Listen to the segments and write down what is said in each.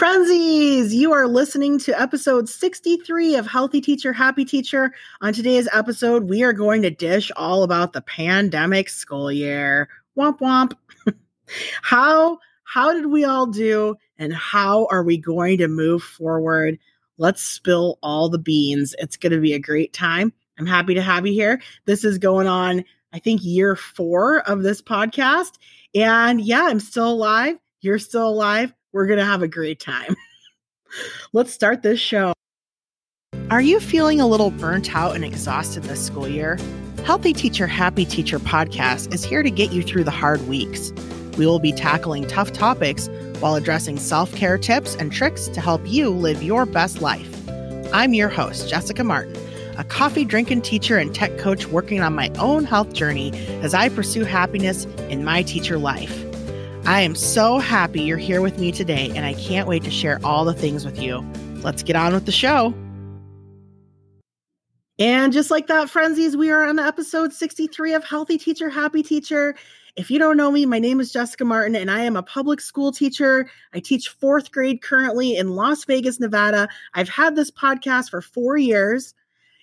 Frenzies, you are listening to episode 63 of Healthy Teacher, Happy Teacher. On today's episode, we are going to dish all about the pandemic school year. Womp womp. how how did we all do and how are we going to move forward? Let's spill all the beans. It's going to be a great time. I'm happy to have you here. This is going on, I think, year four of this podcast. And yeah, I'm still alive. You're still alive. We're going to have a great time. Let's start this show. Are you feeling a little burnt out and exhausted this school year? Healthy Teacher, Happy Teacher podcast is here to get you through the hard weeks. We will be tackling tough topics while addressing self care tips and tricks to help you live your best life. I'm your host, Jessica Martin, a coffee drinking teacher and tech coach working on my own health journey as I pursue happiness in my teacher life. I am so happy you're here with me today, and I can't wait to share all the things with you. Let's get on with the show. And just like that, frenzies, we are on episode 63 of Healthy Teacher, Happy Teacher. If you don't know me, my name is Jessica Martin, and I am a public school teacher. I teach fourth grade currently in Las Vegas, Nevada. I've had this podcast for four years.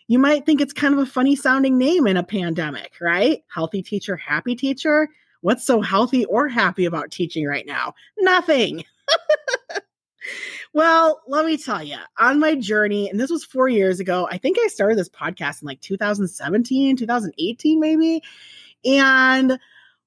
You might think it's kind of a funny sounding name in a pandemic, right? Healthy teacher, happy teacher. What's so healthy or happy about teaching right now? Nothing. well, let me tell you, on my journey, and this was four years ago, I think I started this podcast in like 2017, 2018, maybe. And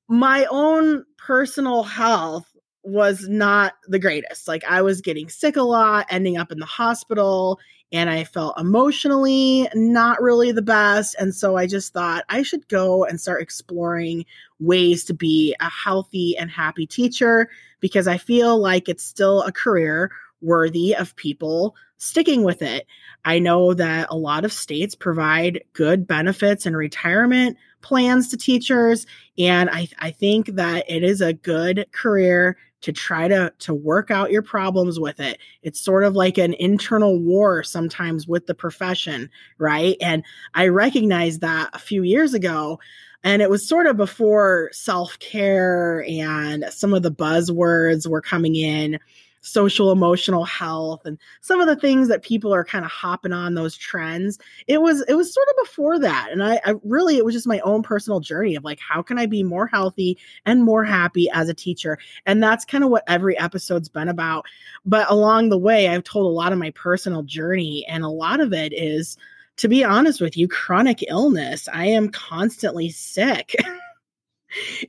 my own personal health was not the greatest. Like I was getting sick a lot, ending up in the hospital, and I felt emotionally not really the best. And so I just thought I should go and start exploring ways to be a healthy and happy teacher because I feel like it's still a career worthy of people sticking with it. I know that a lot of states provide good benefits and retirement plans to teachers. And I, I think that it is a good career to try to to work out your problems with it. It's sort of like an internal war sometimes with the profession right? And i recognized that a few years ago and it was sort of before self-care and some of the buzzwords were coming in social emotional health and some of the things that people are kind of hopping on those trends it was it was sort of before that and I, I, really it was just my own personal journey of like how can i be more healthy and more happy as a teacher? And that's kind of what every episode's been about. But along the way i've told a lot of my personal journey and a lot of it is to be honest with you chronic illness. I am constantly sick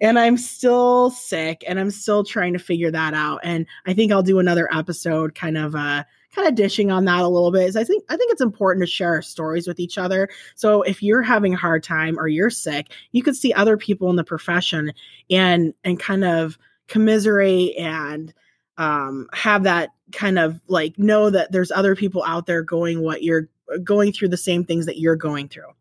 and I'm still sick and I'm still trying to figure that out. And I think I'll do another episode kind of uh kind of dishing on that a little bit. I think I think it's important to share our stories with each other. So if you're having a hard time or you're sick, you could see other people in the profession and and kind of commiserate and um have that kind of like know that there's other people out there going what you're going through the same things that you're going through.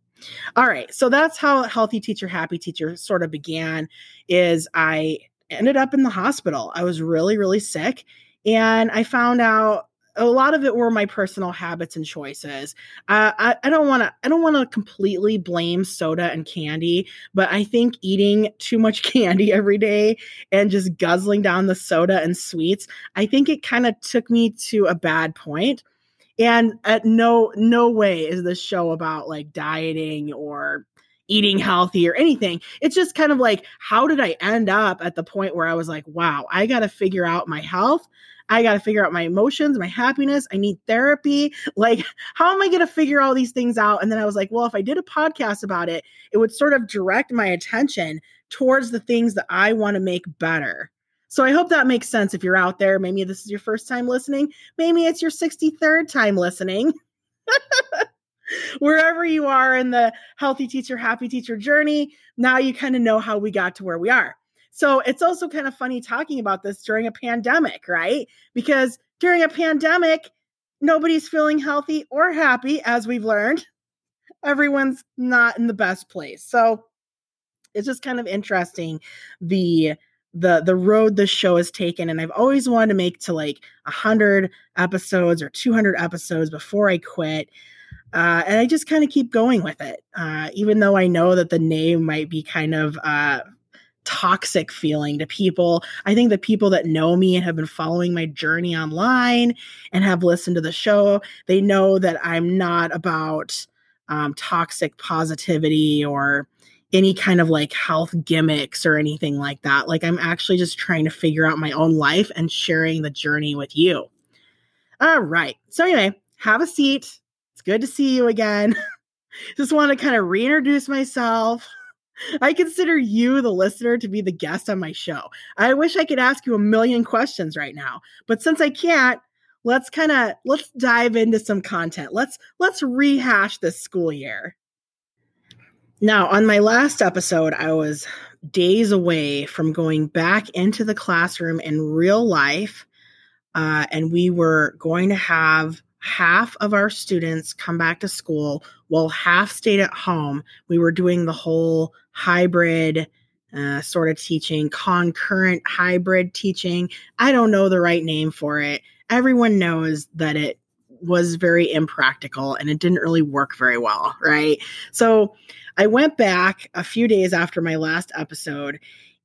All right. So that's how Healthy Teacher, Happy Teacher sort of began is I ended up in the hospital. I was really, really sick. And I found out a lot of it were my personal habits and choices. Uh, I, I don't want to. I don't want to completely blame soda and candy, but I think eating too much candy every day and just guzzling down the soda and sweets, I think it kind of took me to a bad point and at no no way is this show about like dieting or eating healthy or anything. It's just kind of like, how did I end up at the point where I was like, wow, I got to figure out my health. I got to figure out my emotions, my happiness. I need therapy. Like, how am I going to figure all these things out? And then I was like, well, if I did a podcast about it, it would sort of direct my attention towards the things that I want to make better. So I hope that makes sense if you're out there. Maybe this is your first time listening. Maybe it's your 63rd time listening. Wherever you are in the healthy teacher, happy teacher journey, now you kind of know how we got to where we are. So it's also kind of funny talking about this during a pandemic, right? Because during a pandemic, nobody's feeling healthy or happy, as we've learned. Everyone's not in the best place. So it's just kind of interesting the the the road this show has taken and i've always wanted to make to like 100 episodes or 200 episodes before i quit uh, and i just kind of keep going with it uh, even though i know that the name might be kind of uh, toxic feeling to people. I think the people that know me and have been following my journey online and have listened to the show, they know that I'm not about um, toxic positivity or any kind of like health gimmicks or anything like that. Like, I'm actually just trying to figure out my own life and sharing the journey with you. All right. So, anyway, have a seat. It's good to see you again. just want to kind of reintroduce myself. I consider you, the listener, to be the guest on my show. I wish I could ask you a million questions right now, but since I can't, let's kind of let's dive into some content. Let's let's rehash this school year. Now, on my last episode, I was days away from going back into the classroom in real life, uh, and we were going to have half of our students come back to school while half stayed at home. We were doing the whole hybrid uh, sort of teaching, concurrent hybrid teaching. I don't know the right name for it. Everyone knows that it was very impractical and it didn't really work very well, right? So I went back a few days after my last episode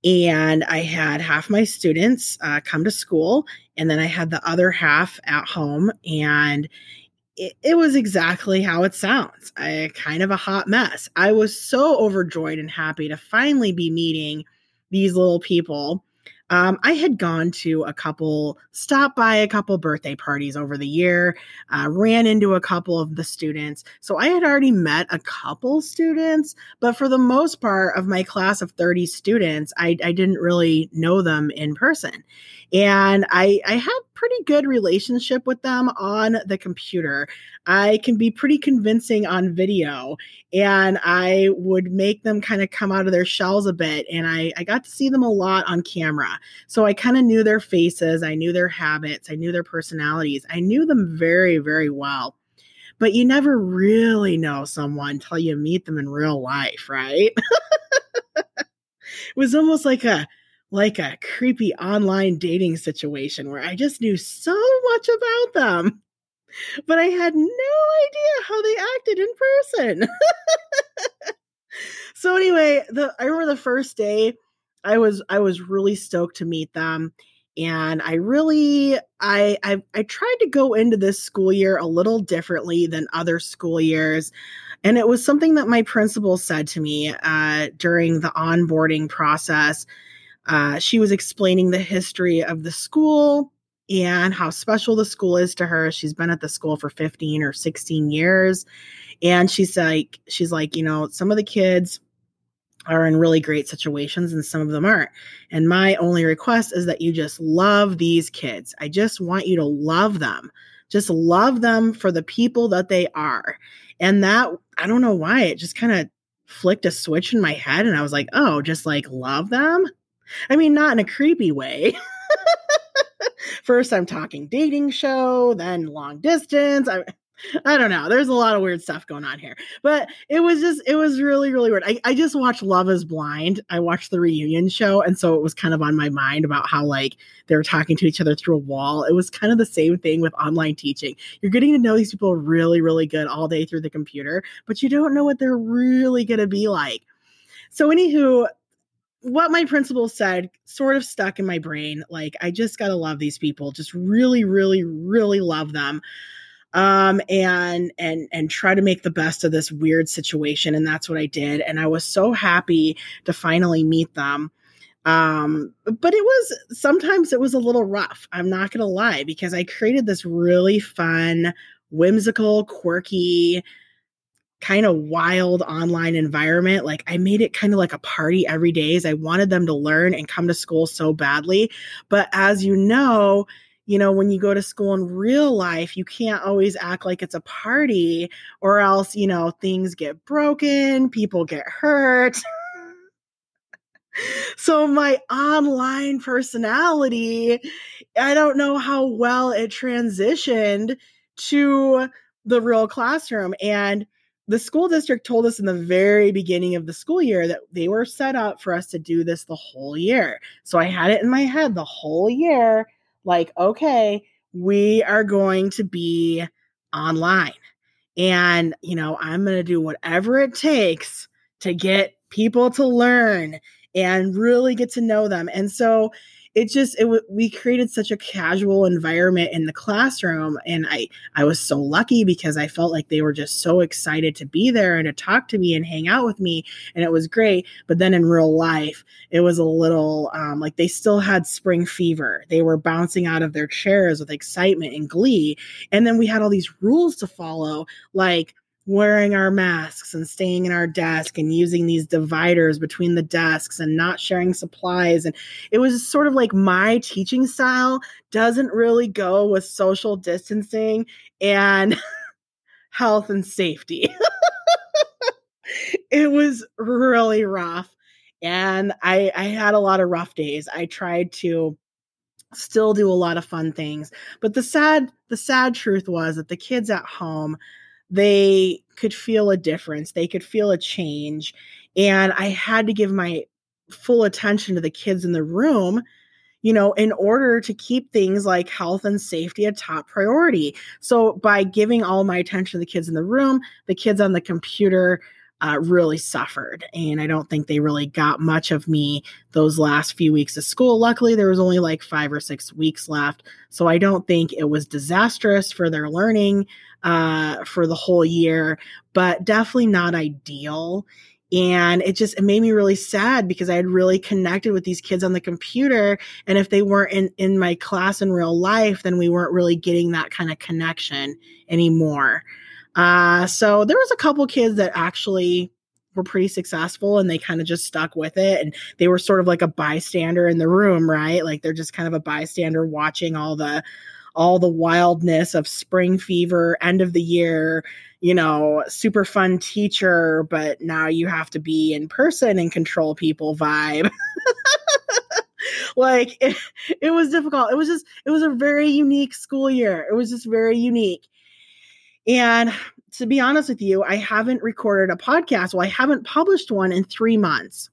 and I had half my students uh, come to school, and then I had the other half at home. And it, it was exactly how it sounds I, kind of a hot mess. I was so overjoyed and happy to finally be meeting these little people um, I had gone to a couple, stopped by a couple birthday parties over the year, uh, ran into a couple of the students. So I had already met a couple students, but for the most part of my class of 30 students, I, I didn't really know them in person. And I, I had pretty good relationship with them on the computer. I can be pretty convincing on video and I would make them kind of come out of their shells a bit. And I, I got to see them a lot on camera. So I kind of knew their faces, I knew their habits, I knew their personalities. I knew them very, very well. But you never really know someone till you meet them in real life, right? it was almost like a like a creepy online dating situation where I just knew so much about them, but I had no idea how they acted in person. so anyway, the I remember the first day I was I was really stoked to meet them and I really I, I I tried to go into this school year a little differently than other school years. And it was something that my principal said to me uh, during the onboarding process uh, she was explaining the history of the school and how special the school is to her. She's been at the school for 15 or 16 years. And she's like, she's like, you know, some of the kids are in really great situations and some of them aren't. And my only request is that you just love these kids. I just want you to love them. Just love them for the people that they are. And that, I don't know why, it just kind of flicked a switch in my head. And I was like, oh, just like love them. I mean, not in a creepy way. First, I'm talking dating show, then long distance. I, I don't know. There's a lot of weird stuff going on here. But it was just, it was really, really weird. I, I just watched Love is Blind. I watched the reunion show. And so it was kind of on my mind about how, like, they were talking to each other through a wall. It was kind of the same thing with online teaching. You're getting to know these people really, really good all day through the computer, but you don't know what they're really going to be like. So, anywho, what my principal said sort of stuck in my brain. Like, I just got to love these people, just really, really, really love them. Um, and and and try to make the best of this weird situation, and that's what I did. And I was so happy to finally meet them. Um, but it was sometimes it was a little rough. I'm not gonna lie because I created this really fun, whimsical, quirky kind of wild online environment. Like I made it kind of like a party every day as I wanted them to learn and come to school so badly. But as you know, you know, when you go to school in real life, you can't always act like it's a party or else, you know, things get broken, people get hurt. so my online personality, I don't know how well it transitioned to the real classroom. And the school district told us in the very beginning of the school year that they were set up for us to do this the whole year. So I had it in my head the whole year like, okay, we are going to be online. And, you know, I'm going to do whatever it takes to get people to learn and really get to know them. And so it just it we created such a casual environment in the classroom and i i was so lucky because i felt like they were just so excited to be there and to talk to me and hang out with me and it was great. But then in real life it was a little um, like they still had spring fever. They were bouncing out of their chairs with excitement and glee. And then we had all these rules to follow like wearing our masks and staying in our desk and using these dividers between the desks and not sharing supplies. And it was sort of like my teaching style doesn't really go with social distancing and health and safety. It was really rough. And i i had a lot of rough days. I tried to still do a lot of fun things. But the sad the sad truth was that the kids at home they could feel a difference, they could feel a change. And I had to give my full attention to the kids in the room, you know, in order to keep things like health and safety a top priority. So by giving all my attention to the kids in the room, the kids on the computer uh, really suffered. And I don't think they really got much of me those last few weeks of school. Luckily, there was only like five or six weeks left. So I don't think it was disastrous for their learning uh, for the whole year, but definitely not ideal. And it just it made me really sad because I had really connected with these kids on the computer. And if they weren't in, in my class in real life, then we weren't really getting that kind of connection anymore. Uh, so there was a couple kids that actually were pretty successful and they kind of just stuck with it and they were sort of like a bystander in the room right like they're just kind of a bystander watching all the all the wildness of spring fever, end of the year, you know, super fun teacher, but now you have to be in person and control people vibe. like it, it was difficult. It was just, it was a very unique school year. It was just very unique. And to be honest with you, I haven't recorded a podcast. Well, I haven't published one in three months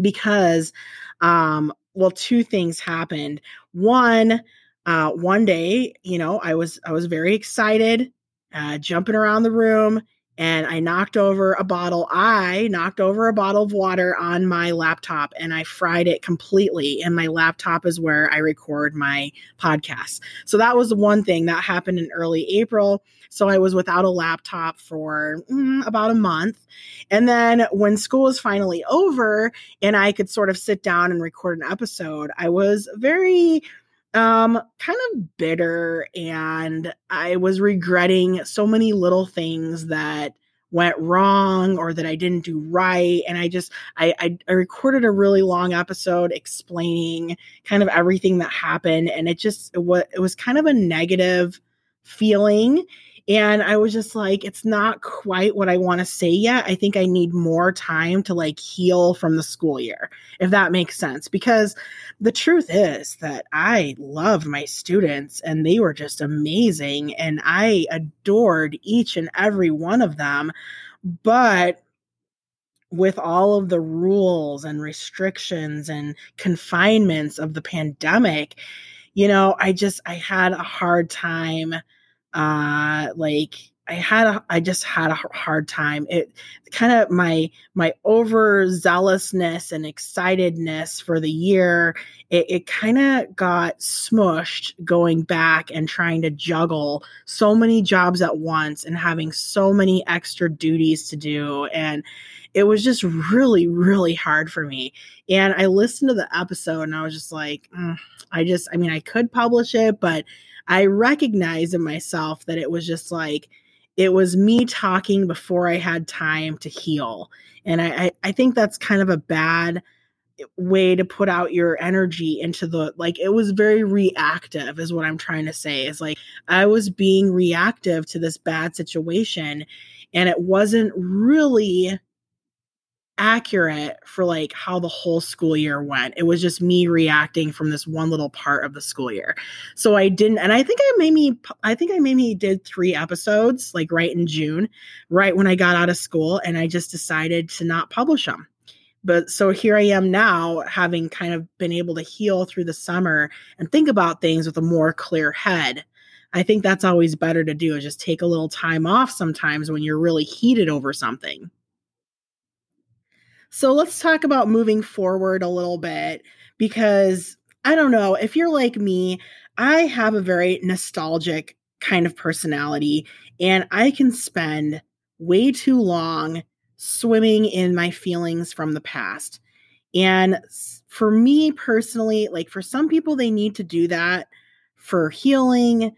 because, um, well, two things happened. One, uh, one day, you know, I was I was very excited, uh, jumping around the room, and I knocked over a bottle. I knocked over a bottle of water on my laptop and I fried it completely. And my laptop is where I record my podcast. So that was the one thing that happened in early April. So I was without a laptop for mm, about a month. And then when school was finally over and I could sort of sit down and record an episode, I was very um kind of bitter and i was regretting so many little things that went wrong or that i didn't do right and i just I, I i, recorded a really long episode explaining kind of everything that happened and it just it was, it was kind of a negative feeling and I was just like, it's not quite what I want to say yet. I think I need more time to like heal from the school year, if that makes sense. Because the truth is that I loved my students and they were just amazing. And I adored each and every one of them. But with all of the rules and restrictions and confinements of the pandemic, you know, I just, I had a hard time uh like I had a, I just had a hard time. It kind of my my overzealousness and excitedness for the year. It, it kind of got smushed going back and trying to juggle so many jobs at once and having so many extra duties to do. And it was just really really hard for me. And I listened to the episode and I was just like, mm, I just I mean I could publish it, but I recognized in myself that it was just like, it was me talking before I had time to heal. And I, I, I think that's kind of a bad eh, way to put out your energy into the like it was very reactive is what i'm trying to say is like i was being reactive to this bad situation and it wasn't really accurate for like how the whole school year went. It was just me reacting from this one little part of the school year. So I didn't and I think I maybe I think I maybe did 3 episodes like right in June, right when I got out of school and I just decided to not publish them. But so here I am now having kind of been able to heal through the summer and think about things with a more clear head. I think that's always better to do is just take a little time off sometimes when you're really heated over something. So let's talk about moving forward a little bit because I don't know if you're like me, I have a very nostalgic kind of personality and I can spend way too long swimming in my feelings from the past. And for me personally, like for some people, they need to do that for healing,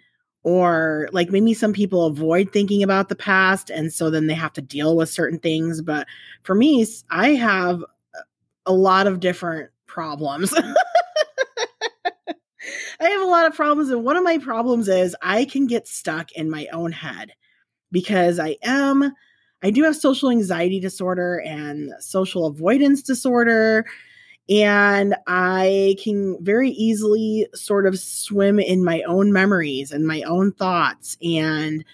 or like maybe some people avoid thinking about the past. And so then they have to deal with certain things. But for me, I have a lot of different problems. I have a lot of problems. And one of my problems is I can get stuck in my own head because I am, I do have social anxiety disorder and social avoidance disorder. And I can very easily sort of swim in my own memories and my own thoughts. And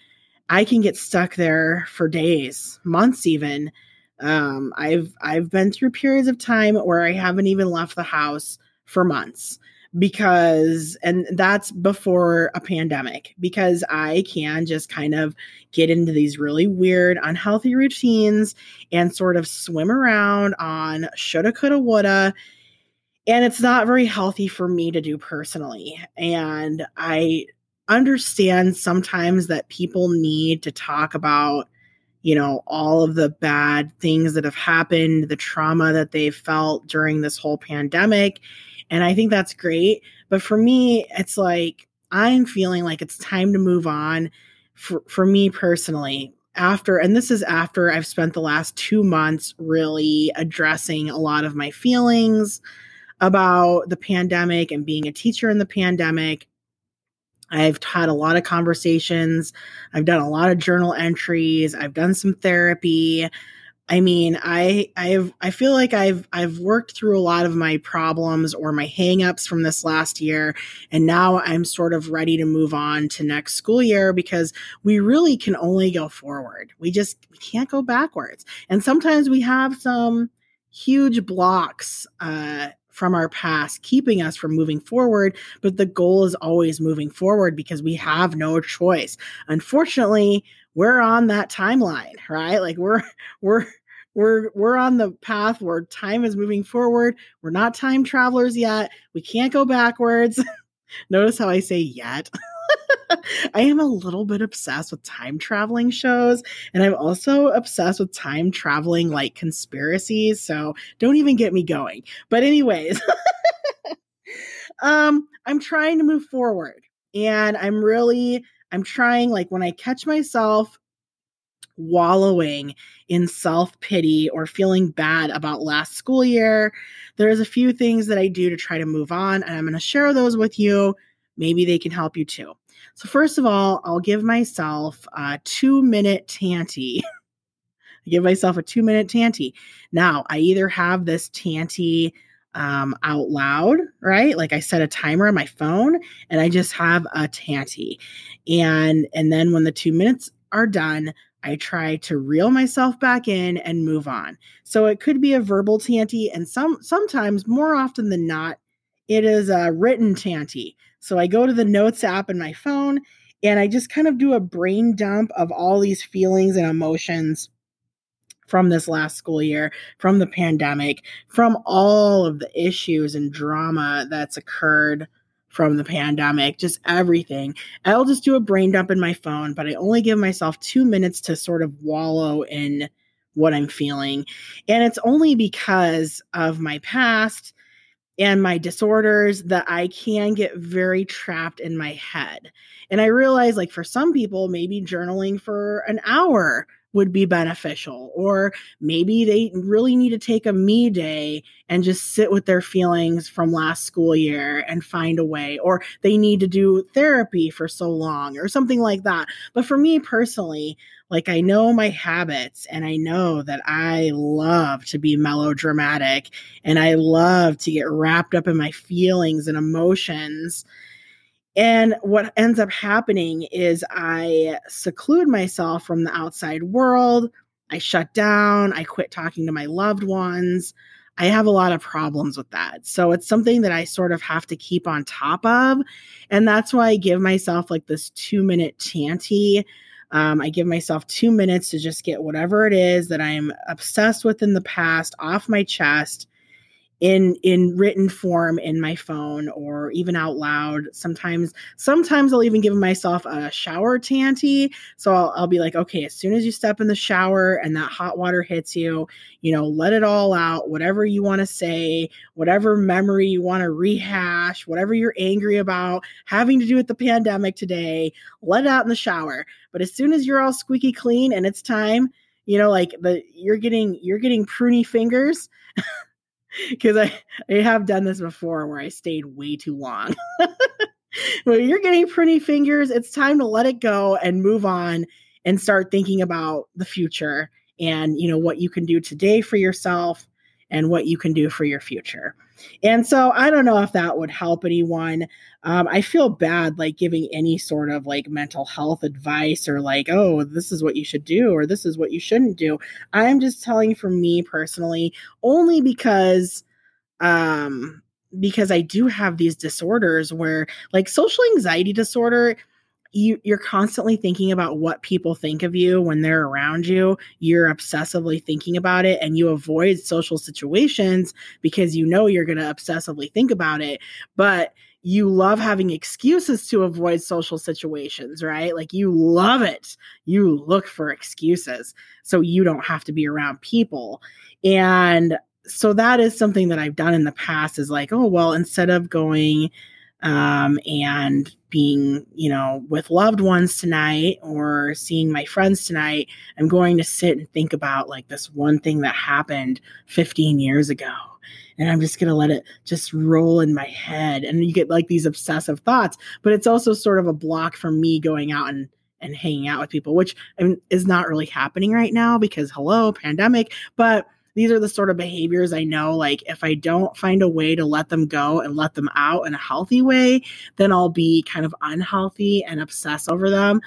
I can get stuck there for days, months even. Um, I've I've been through periods of time where I haven't even left the house for months because and that's before a pandemic because I can just kind of get into these really weird unhealthy routines and sort of swim around on shoulda coulda woulda. And it's not very healthy for me to do personally. And I understand sometimes that people need to talk about you know all of the bad things that have happened the trauma that they've felt during this whole pandemic and I think that's great. But for me, it's like I'm feeling like it's time to move on for, for me personally. After, and this is after I've spent the last two months really addressing a lot of my feelings about the pandemic and being a teacher in the pandemic. I've had a lot of conversations. I've done a lot of journal entries. I've done some therapy. I mean, I I've I feel like I've I've worked through a lot of my problems or my hangups from this last year and now I'm sort of ready to move on to next school year because we really can only go forward. We just we can't go backwards. And sometimes we have some huge blocks uh from our past keeping us from moving forward but the goal is always moving forward because we have no choice unfortunately we're on that timeline right like we're we're we're we're on the path where time is moving forward. We're not time travelers yet. We can't go backwards. Notice how I say yet. I am a little bit obsessed with time traveling shows, and I'm also obsessed with time traveling like conspiracies. So don't even get me going. But anyways, um, I'm trying to move forward, and I'm really I'm trying like when I catch myself wallowing in self pity or feeling bad about last school year. There's a few things that I do to try to move on, and I'm going to share those with you. Maybe they can help you too. So, first of all, I'll give myself a two minute tanty. I give myself a two minute tanty. Now, I either have this tanty um, out loud, right? Like I set a timer on my phone and I just have a tanty. And and then when the 2 minutes are done, I try to reel myself back in and move on. So it could be a verbal tanty, and some sometimes, more often than not, it is a written tanty. So I go to the notes app in my phone and I just kind of do a brain dump of all these feelings and emotions from this last school year, from the pandemic, from all of the issues and drama that's occurred from the pandemic, just everything. I'll just do a brain dump in my phone, but I only give myself two minutes to sort of wallow in what I'm feeling. And it's only because of my past and my disorders that I can get very trapped in my head. And I realize, like, for some people, maybe journaling for an hour would be beneficial. Or maybe they really need to take a me day and just sit with their feelings from last school year and find a way. Or they need to do therapy for so long or something like that. But for me personally, like I know my habits and I know that I love to be melodramatic and I love to get wrapped up in my feelings and emotions and what ends up happening is I seclude myself from the outside world. I shut down. I quit talking to my loved ones. I have a lot of problems with that. So it's something that I sort of have to keep on top of. And that's why I give myself like this two minute tanty. Um, I give myself two minutes to just get whatever it is that I'm obsessed with in the past off my chest in in written form in my phone or even out loud. Sometimes sometimes i'll even give myself a shower tanty. So I'll, I'll, be like okay as soon as you step in the shower and that hot water hits you you know let it all out. Whatever you want to say whatever memory you want to rehash whatever you're angry about having to do with the pandemic today let it out in the shower. But as soon as you're all squeaky clean and it's time you know like the you're getting you're getting pruny fingers because I, I have done this before where I stayed way too long. well, you're getting pretty fingers. It's time to let it go and move on and start thinking about the future and you know what you can do today for yourself and what you can do for your future. And so I don't know if that would help anyone. Um, I feel bad like giving any sort of like mental health advice or like, oh, this is what you should do or this is what you shouldn't do. I'm just telling for me personally, only because um because I do have these disorders where like social anxiety disorder you you're constantly thinking about what people think of you when they're around you. You're obsessively thinking about it and you avoid social situations because you know you're going to obsessively think about it. But you love having excuses to avoid social situations right? Like you love it. You look for excuses so you don't have to be around people. And so that is something that I've done in the past is like, oh, well, instead of going um, and being, you know, with loved ones tonight or seeing my friends tonight, I'm going to sit and think about like this one thing that happened 15 years ago. And I'm just going to let it just roll in my head. And you get like these obsessive thoughts, but it's also sort of a block for me going out and and hanging out with people, which I mean, is not really happening right now because hello, pandemic. But these are the sort of behaviors I know like if I don't find a way to let them go and let them out in a healthy way, then I'll be kind of unhealthy and obsess over them.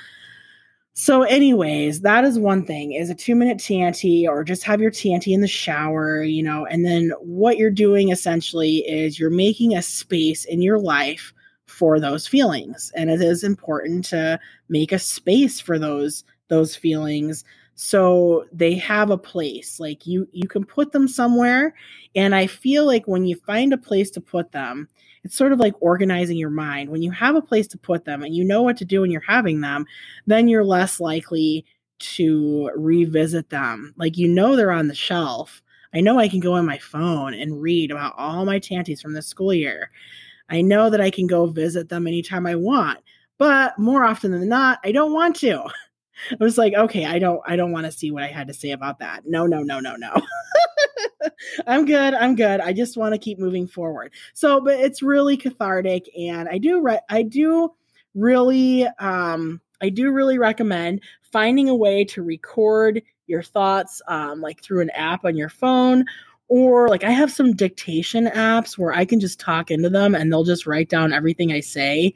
So, anyways, that is one thing is a two minute tanty or just have your tanty in the shower, you know, and then what you're doing essentially is you're making a space in your life for those feelings. And it is important to make a space for those those feelings so they have a place like you you can put them somewhere. And i feel like when you find a place to put them it's sort of like organizing your mind. When you have a place to put them and you know what to do when you're having them then you're less likely to revisit them. Like you know they're on the shelf. I know i can go on my phone and read about all my tanties from this school year. I know that i can go visit them anytime i want but more often than not i don't want to I was like, okay, I don't I don't want to see what I had to say about that. No, no, no, no, no. I'm good. I'm good. I just want to keep moving forward. So, but it's really cathartic and I do re- I do really um I do really recommend finding a way to record your thoughts um like through an app on your phone or like I have some dictation apps where I can just talk into them and they'll just write down everything I say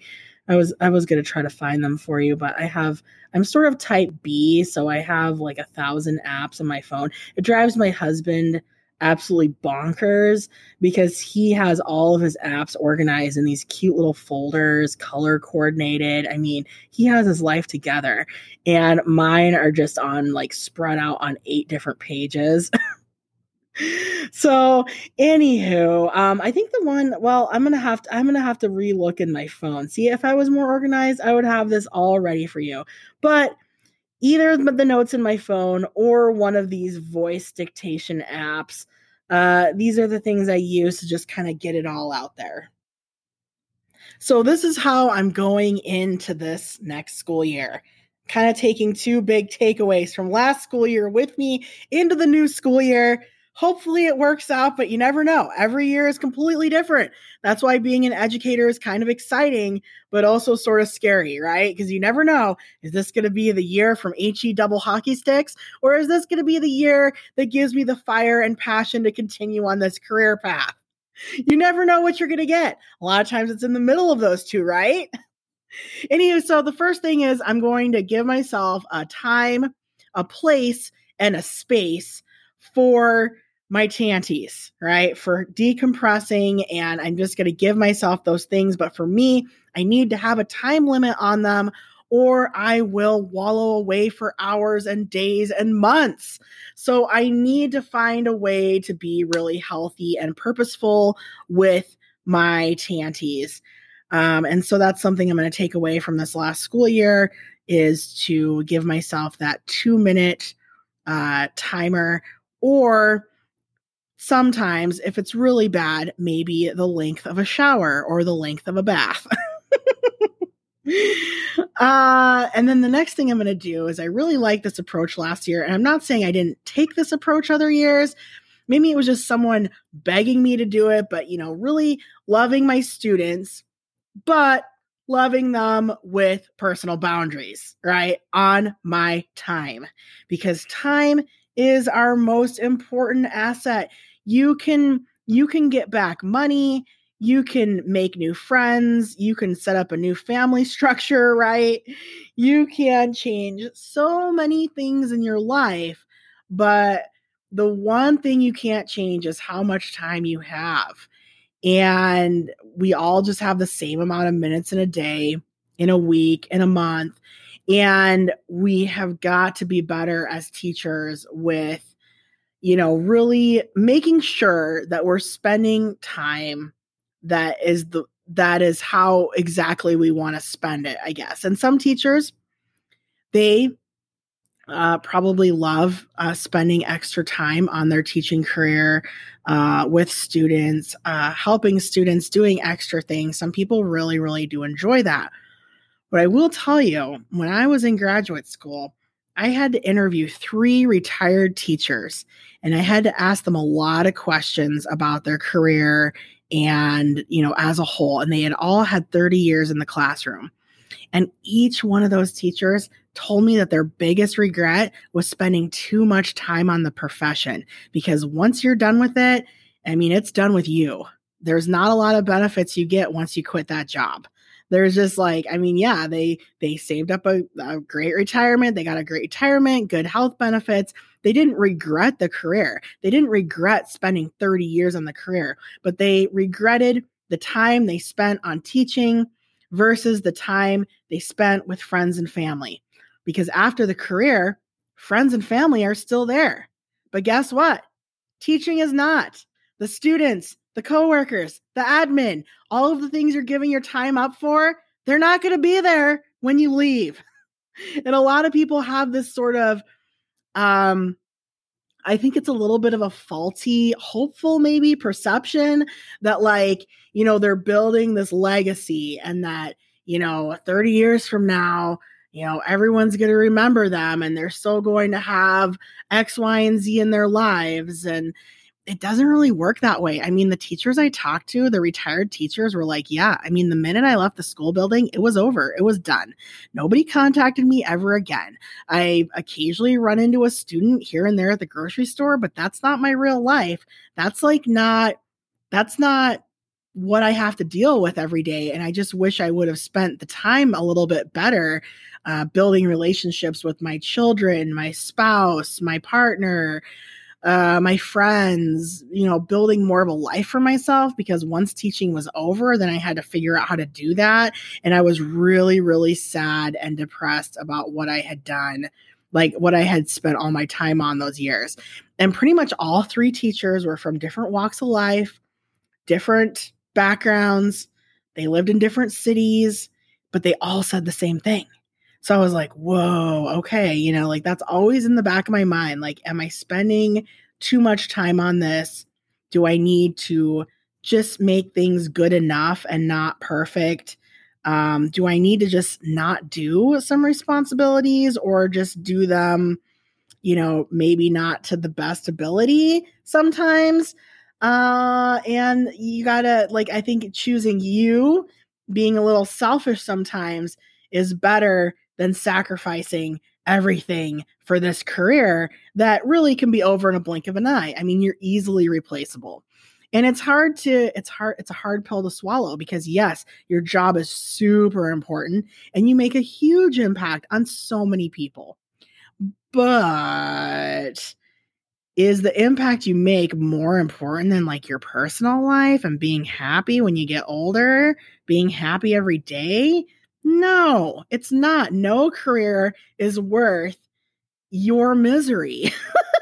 I was I was gonna try to find them for you, but I have I'm sort of type B, so I have like a thousand apps on my phone. It drives my husband absolutely bonkers because he has all of his apps organized in these cute little folders, color coordinated. I mean, he has his life together, and mine are just on like spread out on eight different pages. so anywho um i think the one well i'm gonna have to i'm gonna have to relook in my phone. See if i was more organized i would have this all ready for you. But either the notes in my phone or one of these voice dictation apps uh these are the things i use to just kind of get it all out there. So this is how i'm going into this next school year kind of taking two big takeaways from last school year with me into the new school year hopefully it works out, but you never know. Every year is completely different. That's why being an educator is kind of exciting, but also sort of scary, right? Because you never know. Is this going to be the year from HE double hockey sticks, or is this going to be the year that gives me the fire and passion to continue on this career path? You never know what you're going to get. A lot of times it's in the middle of those two, right? Anyway, so the first thing is I'm going to give myself a time, a place, and a space for my tanties, right? For decompressing, and I'm just going to give myself those things. But for me, I need to have a time limit on them, or I will wallow away for hours and days and months. So I need to find a way to be really healthy and purposeful with my tanties. Um, and so that's something I'm going to take away from this last school year is to give myself that two minute uh, timer or sometimes if it's really bad maybe the length of a shower or the length of a bath uh, and then the next thing i'm going to do is i really like this approach last year and i'm not saying i didn't take this approach other years maybe it was just someone begging me to do it but you know really loving my students but loving them with personal boundaries, right? On my time, because time is our most important asset. You can you can get back money, you can make new friends, you can set up a new family structure, right? You can change so many things in your life, but the one thing you can't change is how much time you have and we all just have the same amount of minutes in a day, in a week, in a month. And we have got to be better as teachers with, you know, really making sure that we're spending time that is the that is how exactly we want to spend it, I guess. And some teachers, they uh, probably love uh, spending extra time on their teaching career uh, with students, uh, helping students, doing extra things. Some people really, really do enjoy that. But I will tell you, when I was in graduate school, I had to interview three retired teachers and I had to ask them a lot of questions about their career and, you know, as a whole. And they had all had 30 years in the classroom. And each one of those teachers told me that their biggest regret was spending too much time on the profession because once you're done with it, I mean, it's done with you. There's not a lot of benefits you get once you quit that job. There's just like, I mean, yeah, they they saved up a, a great retirement. They got a great retirement, good health benefits. They didn't regret the career. They didn't regret spending 30 years on the career, but they regretted the time they spent on teaching versus the time they spent with friends and family because after the career, friends and family are still there. But guess what? Teaching is not. The students, the coworkers, the admin, all of the things you're giving your time up for, they're not going to be there when you leave. And a lot of people have this sort of um I think it's a little bit of a faulty, hopeful maybe perception that like, you know, they're building this legacy and that, you know, 30 years from now, you know, everyone's going to remember them and they're still going to have X, Y, and Z in their lives. And it doesn't really work that way. I mean, the teachers I talked to, the retired teachers were like, yeah, I mean, the minute I left the school building, it was over. It was done. Nobody contacted me ever again. I occasionally run into a student here and there at the grocery store, but that's not my real life. That's like not, that's not what I have to deal with every day. And I just wish I would have spent the time a little bit better uh, building relationships with my children, my spouse, my partner, uh, my friends, you know, building more of a life for myself because once teaching was over, then I had to figure out how to do that. And I was really, really sad and depressed about what I had done, like what I had spent all my time on those years. And pretty much all three teachers were from different walks of life, different backgrounds. They lived in different cities, but they all said the same thing. So I was like, whoa, okay. You know, like that's always in the back of my mind. Like, am I spending too much time on this? Do I need to just make things good enough and not perfect? Um, do I need to just not do some responsibilities or just do them, you know, maybe not to the best ability sometimes? Uh, and you gotta, like, I think choosing you, being a little selfish sometimes is better than sacrificing everything for this career that really can be over in a blink of an eye. I mean, you're easily replaceable. And it's hard to it's hard it's a hard pill to swallow because yes, your job is super important and you make a huge impact on so many people. But is the impact you make more important than like your personal life and being happy when you get older, being happy every day? No, it's not. No career is worth your misery,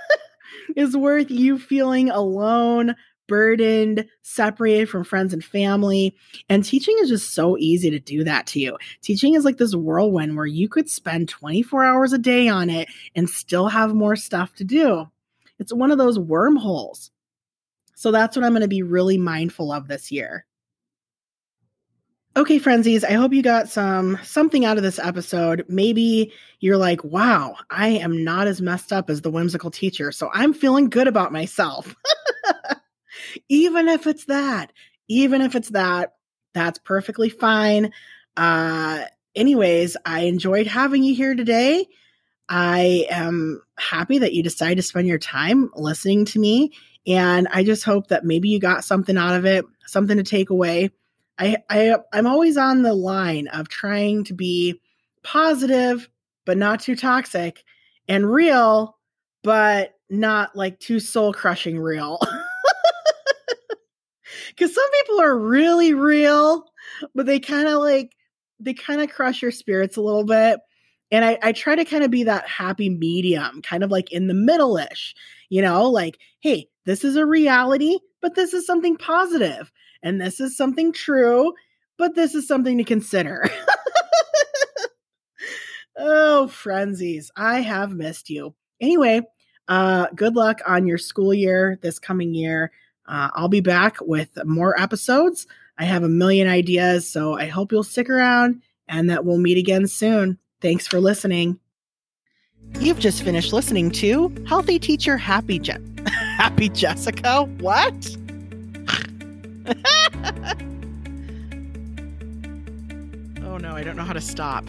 is worth you feeling alone, burdened, separated from friends and family. And teaching is just so easy to do that to you. Teaching is like this whirlwind where you could spend 24 hours a day on it and still have more stuff to do. It's one of those wormholes. So that's what I'm going to be really mindful of this year. Okay, frenzies, I hope you got some something out of this episode. Maybe you're like, wow, I am not as messed up as the whimsical teacher. So I'm feeling good about myself. even if it's that, even if it's that, that's perfectly fine. Uh, anyways, I enjoyed having you here today. I am happy that you decided to spend your time listening to me. And I just hope that maybe you got something out of it, something to take away. I, I I'm always on the line of trying to be positive but not too toxic and real but not like too soul crushing real. Cuz some people are really real but they kind of like they kind of crush your spirits a little bit. And I, I try to kind of be that happy medium, kind of like in the middle ish, you know, like, hey, this is a reality, but this is something positive and this is something true, but this is something to consider. oh, frenzies, I have missed you. Anyway, uh, good luck on your school year this coming year. Uh, I'll be back with more episodes. I have a million ideas, so I hope you'll stick around and that we'll meet again soon. Thanks for listening. You've just finished listening to Healthy Teacher Happy Je- Happy Jessica. What? oh no, I don't know how to stop.